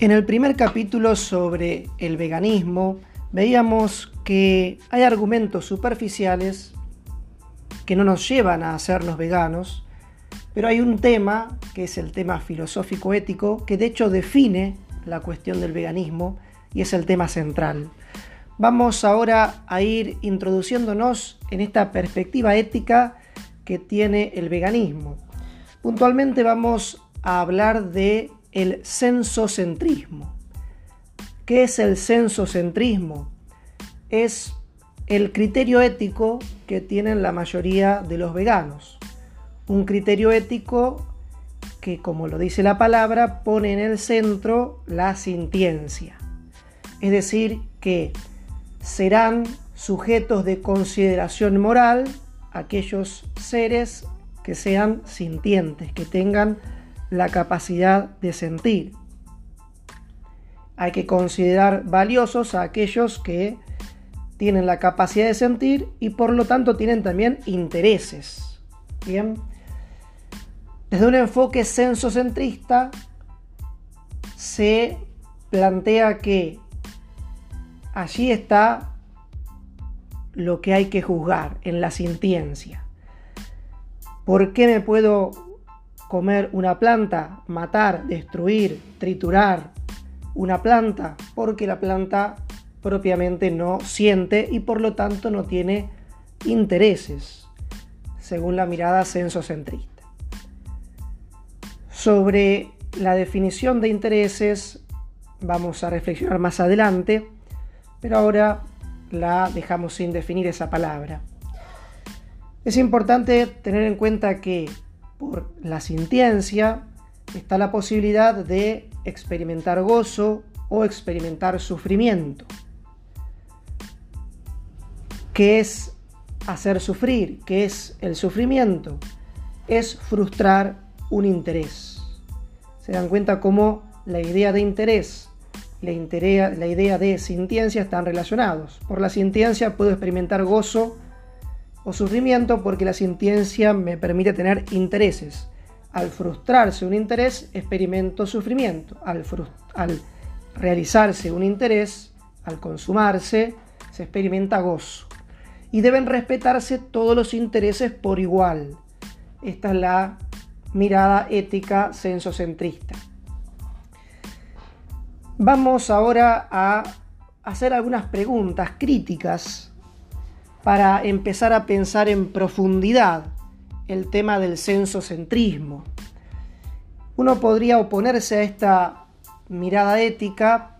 En el primer capítulo sobre el veganismo veíamos que hay argumentos superficiales que no nos llevan a hacernos veganos, pero hay un tema, que es el tema filosófico-ético, que de hecho define la cuestión del veganismo y es el tema central. Vamos ahora a ir introduciéndonos en esta perspectiva ética que tiene el veganismo. Puntualmente vamos a hablar de el censocentrismo. ¿Qué es el censocentrismo? Es el criterio ético que tienen la mayoría de los veganos. Un criterio ético que, como lo dice la palabra, pone en el centro la sintiencia. Es decir, que serán sujetos de consideración moral aquellos seres que sean sintientes, que tengan la capacidad de sentir. Hay que considerar valiosos a aquellos que tienen la capacidad de sentir y por lo tanto tienen también intereses. Bien. Desde un enfoque sensocentrista se plantea que allí está lo que hay que juzgar en la sintiencia. ¿Por qué me puedo comer una planta, matar, destruir, triturar una planta, porque la planta propiamente no siente y por lo tanto no tiene intereses, según la mirada sensocentrista. Sobre la definición de intereses vamos a reflexionar más adelante, pero ahora la dejamos sin definir esa palabra. Es importante tener en cuenta que por la sintiencia está la posibilidad de experimentar gozo o experimentar sufrimiento. ¿Qué es hacer sufrir? ¿Qué es el sufrimiento? Es frustrar un interés. Se dan cuenta cómo la idea de interés la, la idea de sintiencia están relacionados. Por la sintiencia puedo experimentar gozo o sufrimiento porque la sintiencia me permite tener intereses. Al frustrarse un interés, experimento sufrimiento. Al, al realizarse un interés, al consumarse, se experimenta gozo. Y deben respetarse todos los intereses por igual. Esta es la mirada ética sensocentrista. Vamos ahora a hacer algunas preguntas críticas para empezar a pensar en profundidad el tema del censocentrismo. Uno podría oponerse a esta mirada ética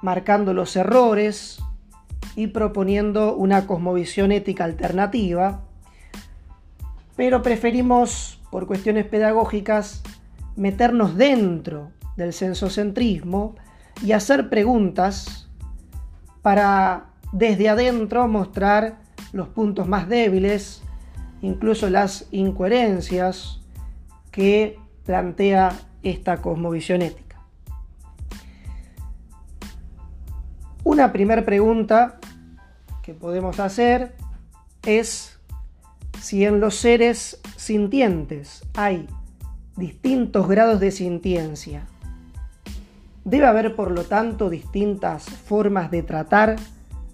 marcando los errores y proponiendo una cosmovisión ética alternativa, pero preferimos, por cuestiones pedagógicas, meternos dentro del censocentrismo y hacer preguntas para desde adentro mostrar los puntos más débiles, incluso las incoherencias que plantea esta cosmovisión ética. Una primera pregunta que podemos hacer es si en los seres sintientes hay distintos grados de sintiencia. Debe haber, por lo tanto, distintas formas de tratar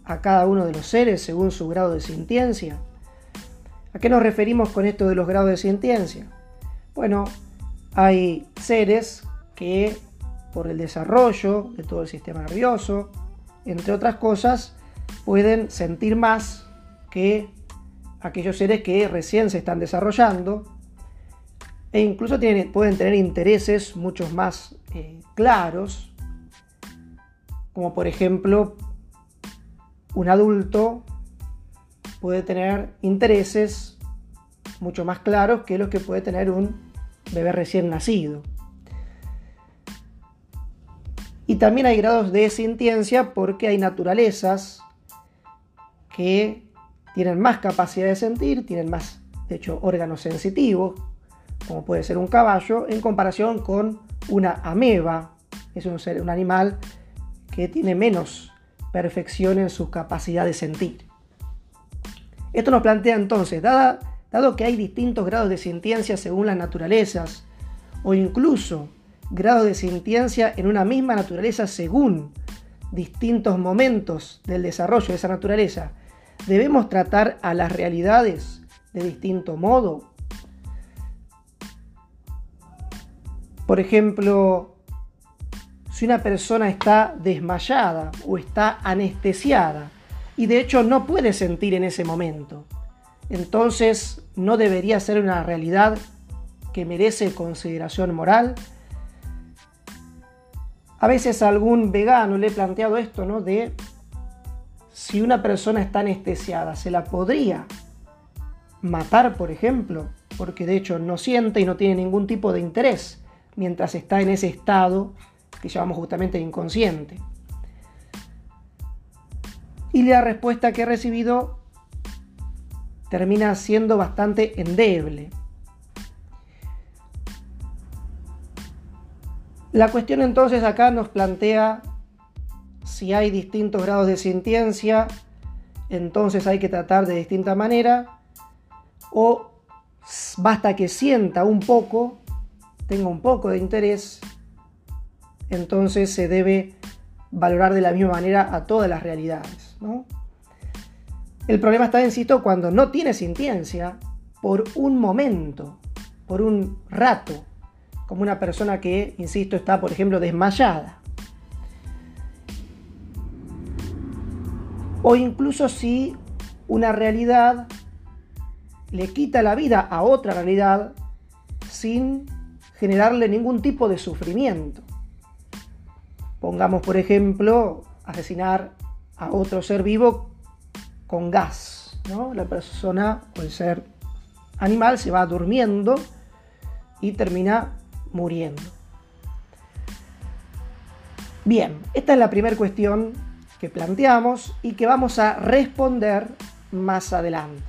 a cada uno de los seres según su grado de sintiencia. ¿A qué nos referimos con esto de los grados de sintiencia? Bueno, hay seres que por el desarrollo de todo el sistema nervioso, entre otras cosas, pueden sentir más que aquellos seres que recién se están desarrollando e incluso pueden tener intereses mucho más eh, claros, como por ejemplo un adulto puede tener intereses mucho más claros que los que puede tener un bebé recién nacido. Y también hay grados de sintiencia porque hay naturalezas que tienen más capacidad de sentir, tienen más, de hecho, órganos sensitivos, como puede ser un caballo, en comparación con una ameba, es un, ser, un animal que tiene menos perfección en su capacidad de sentir. Esto nos plantea entonces, dado que hay distintos grados de sintiencia según las naturalezas, o incluso grados de sintiencia en una misma naturaleza según distintos momentos del desarrollo de esa naturaleza, debemos tratar a las realidades de distinto modo. Por ejemplo, si una persona está desmayada o está anestesiada y de hecho no puede sentir en ese momento, entonces no debería ser una realidad que merece consideración moral. A veces algún vegano le he planteado esto, ¿no? De si una persona está anestesiada, ¿se la podría matar, por ejemplo? Porque de hecho no siente y no tiene ningún tipo de interés mientras está en ese estado que llamamos justamente inconsciente. Y la respuesta que he recibido termina siendo bastante endeble. La cuestión entonces acá nos plantea si hay distintos grados de sintiencia, entonces hay que tratar de distinta manera, o basta que sienta un poco, tenga un poco de interés, entonces se debe valorar de la misma manera a todas las realidades. El problema está, insisto, cuando no tiene sintiencia por un momento, por un rato, como una persona que, insisto, está, por ejemplo, desmayada. O incluso si una realidad le quita la vida a otra realidad sin generarle ningún tipo de sufrimiento. Pongamos, por ejemplo, asesinar a otro ser vivo con gas. ¿no? La persona o el ser animal se va durmiendo y termina muriendo. Bien, esta es la primera cuestión que planteamos y que vamos a responder más adelante.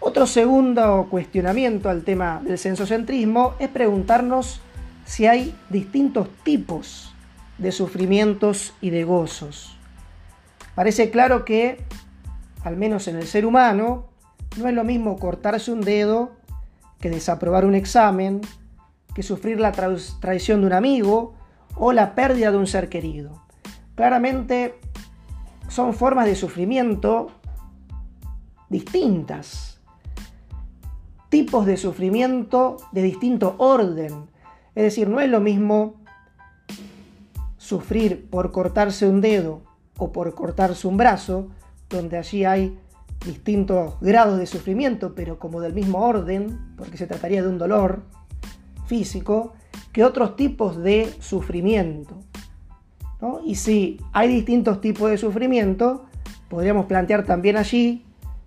Otro segundo cuestionamiento al tema del sensocentrismo es preguntarnos si hay distintos tipos de sufrimientos y de gozos. Parece claro que al menos en el ser humano, no es lo mismo cortarse un dedo que desaprobar un examen, que sufrir la traición de un amigo o la pérdida de un ser querido. Claramente son formas de sufrimiento distintas, tipos de sufrimiento de distinto orden. Es decir, no es lo mismo sufrir por cortarse un dedo o por cortarse un brazo donde allí hay distintos grados de sufrimiento, pero como del mismo orden, porque se trataría de un dolor físico, que otros tipos de sufrimiento. Y si hay distintos tipos de sufrimiento, podríamos plantear también allí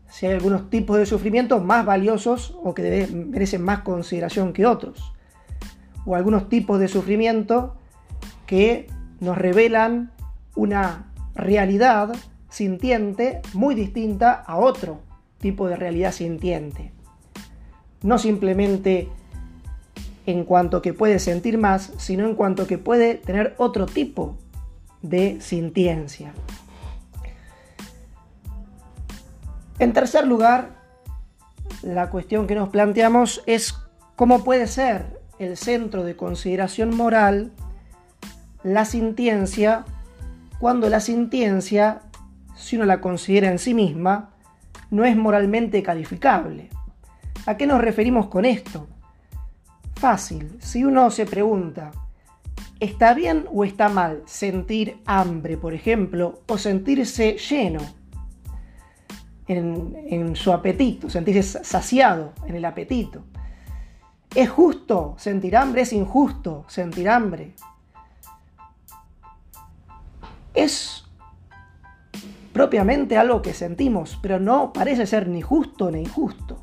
si hay algunos tipos de sufrimiento más valiosos o que merecen más consideración que otros. O algunos tipos de sufrimiento que nos revelan una realidad sintiente muy distinta a otro tipo de realidad sintiente. No simplemente en cuanto que puede sentir más, sino en cuanto que puede tener otro tipo de sintiencia. En tercer lugar, la cuestión que nos planteamos es cómo puede ser el centro de consideración moral la sintiencia cuando la sintiencia si uno la considera en sí misma, no es moralmente calificable. ¿A qué nos referimos con esto? Fácil, si uno se pregunta, ¿está bien o está mal sentir hambre, por ejemplo, o sentirse lleno en, en su apetito, sentirse saciado en el apetito? ¿Es justo sentir hambre? ¿Es injusto sentir hambre? Es propiamente algo que sentimos, pero no parece ser ni justo ni injusto.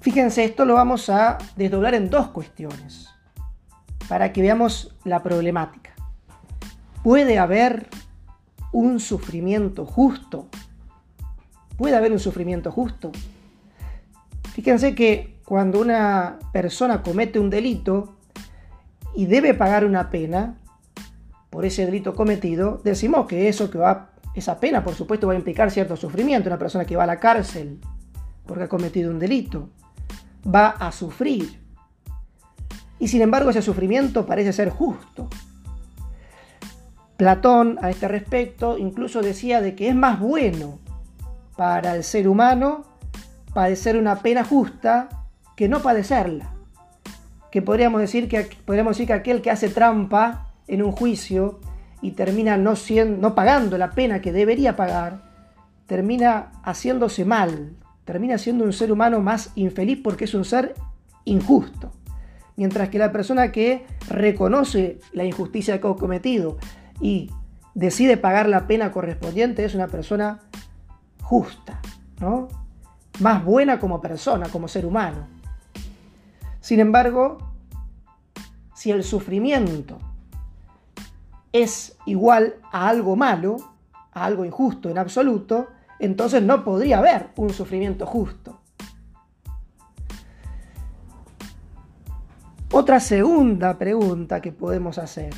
Fíjense, esto lo vamos a desdoblar en dos cuestiones, para que veamos la problemática. ¿Puede haber un sufrimiento justo? ¿Puede haber un sufrimiento justo? Fíjense que cuando una persona comete un delito y debe pagar una pena, por ese delito cometido, decimos que eso que va, esa pena, por supuesto, va a implicar cierto sufrimiento. Una persona que va a la cárcel porque ha cometido un delito va a sufrir Y sin embargo ese sufrimiento parece ser justo. Platón a este respecto incluso decía de que es más bueno para el ser humano padecer una pena justa que no padecerla. Que podríamos decir que, podríamos decir que aquel que hace trampa en un juicio y termina no, siendo, no pagando la pena que debería pagar, termina haciéndose mal, termina siendo un ser humano más infeliz porque es un ser injusto. Mientras que la persona que reconoce la injusticia que ha cometido y decide pagar la pena correspondiente es una persona justa, ¿no? Más buena como persona, como ser humano. Sin embargo, si el sufrimiento es igual a algo malo, a algo injusto en absoluto, entonces no podría haber un sufrimiento justo. Otra segunda pregunta que podemos hacer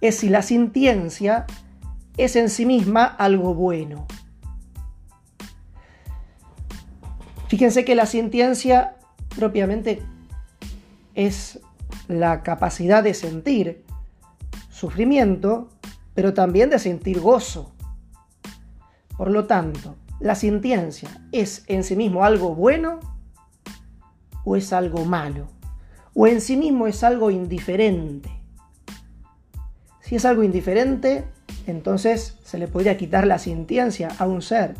es si la sintiencia es en sí misma algo bueno. Fíjense que la sintiencia propiamente es la capacidad de sentir sufrimiento, pero también de sentir gozo. Por lo tanto, la sintiencia es en sí mismo algo bueno o es algo malo, o en sí mismo es algo indiferente. Si es algo indiferente, entonces se le podría quitar la sintiencia a un ser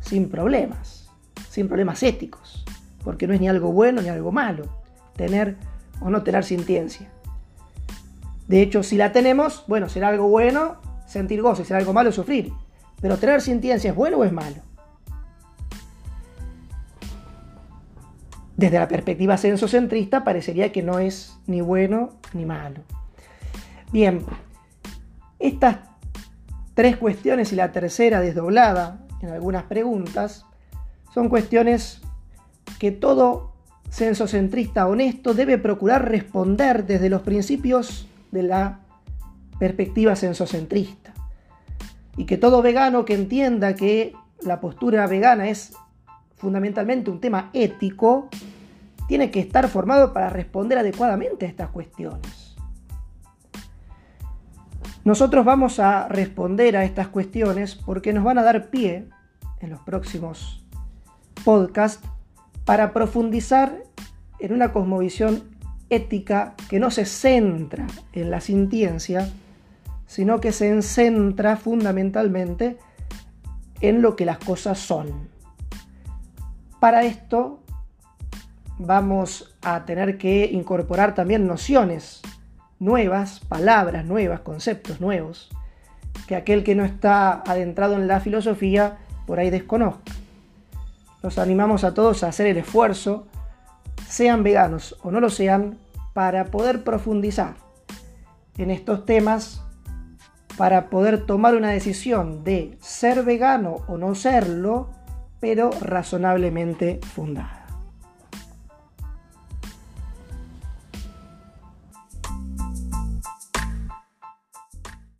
sin problemas, sin problemas éticos, porque no es ni algo bueno ni algo malo tener o no tener sintiencia. De hecho, si la tenemos, bueno, será algo bueno sentir gozo será algo malo sufrir. Pero tener sintiencia es bueno o es malo. Desde la perspectiva sensocentrista parecería que no es ni bueno ni malo. Bien, estas tres cuestiones y la tercera desdoblada en algunas preguntas son cuestiones que todo sensocentrista honesto debe procurar responder desde los principios de la perspectiva sensocentrista. Y que todo vegano que entienda que la postura vegana es fundamentalmente un tema ético, tiene que estar formado para responder adecuadamente a estas cuestiones. Nosotros vamos a responder a estas cuestiones porque nos van a dar pie en los próximos podcasts para profundizar en una cosmovisión ética que no se centra en la sintiencia, sino que se centra fundamentalmente en lo que las cosas son. Para esto vamos a tener que incorporar también nociones nuevas, palabras nuevas, conceptos nuevos, que aquel que no está adentrado en la filosofía por ahí desconozca. Los animamos a todos a hacer el esfuerzo sean veganos o no lo sean, para poder profundizar en estos temas, para poder tomar una decisión de ser vegano o no serlo, pero razonablemente fundada.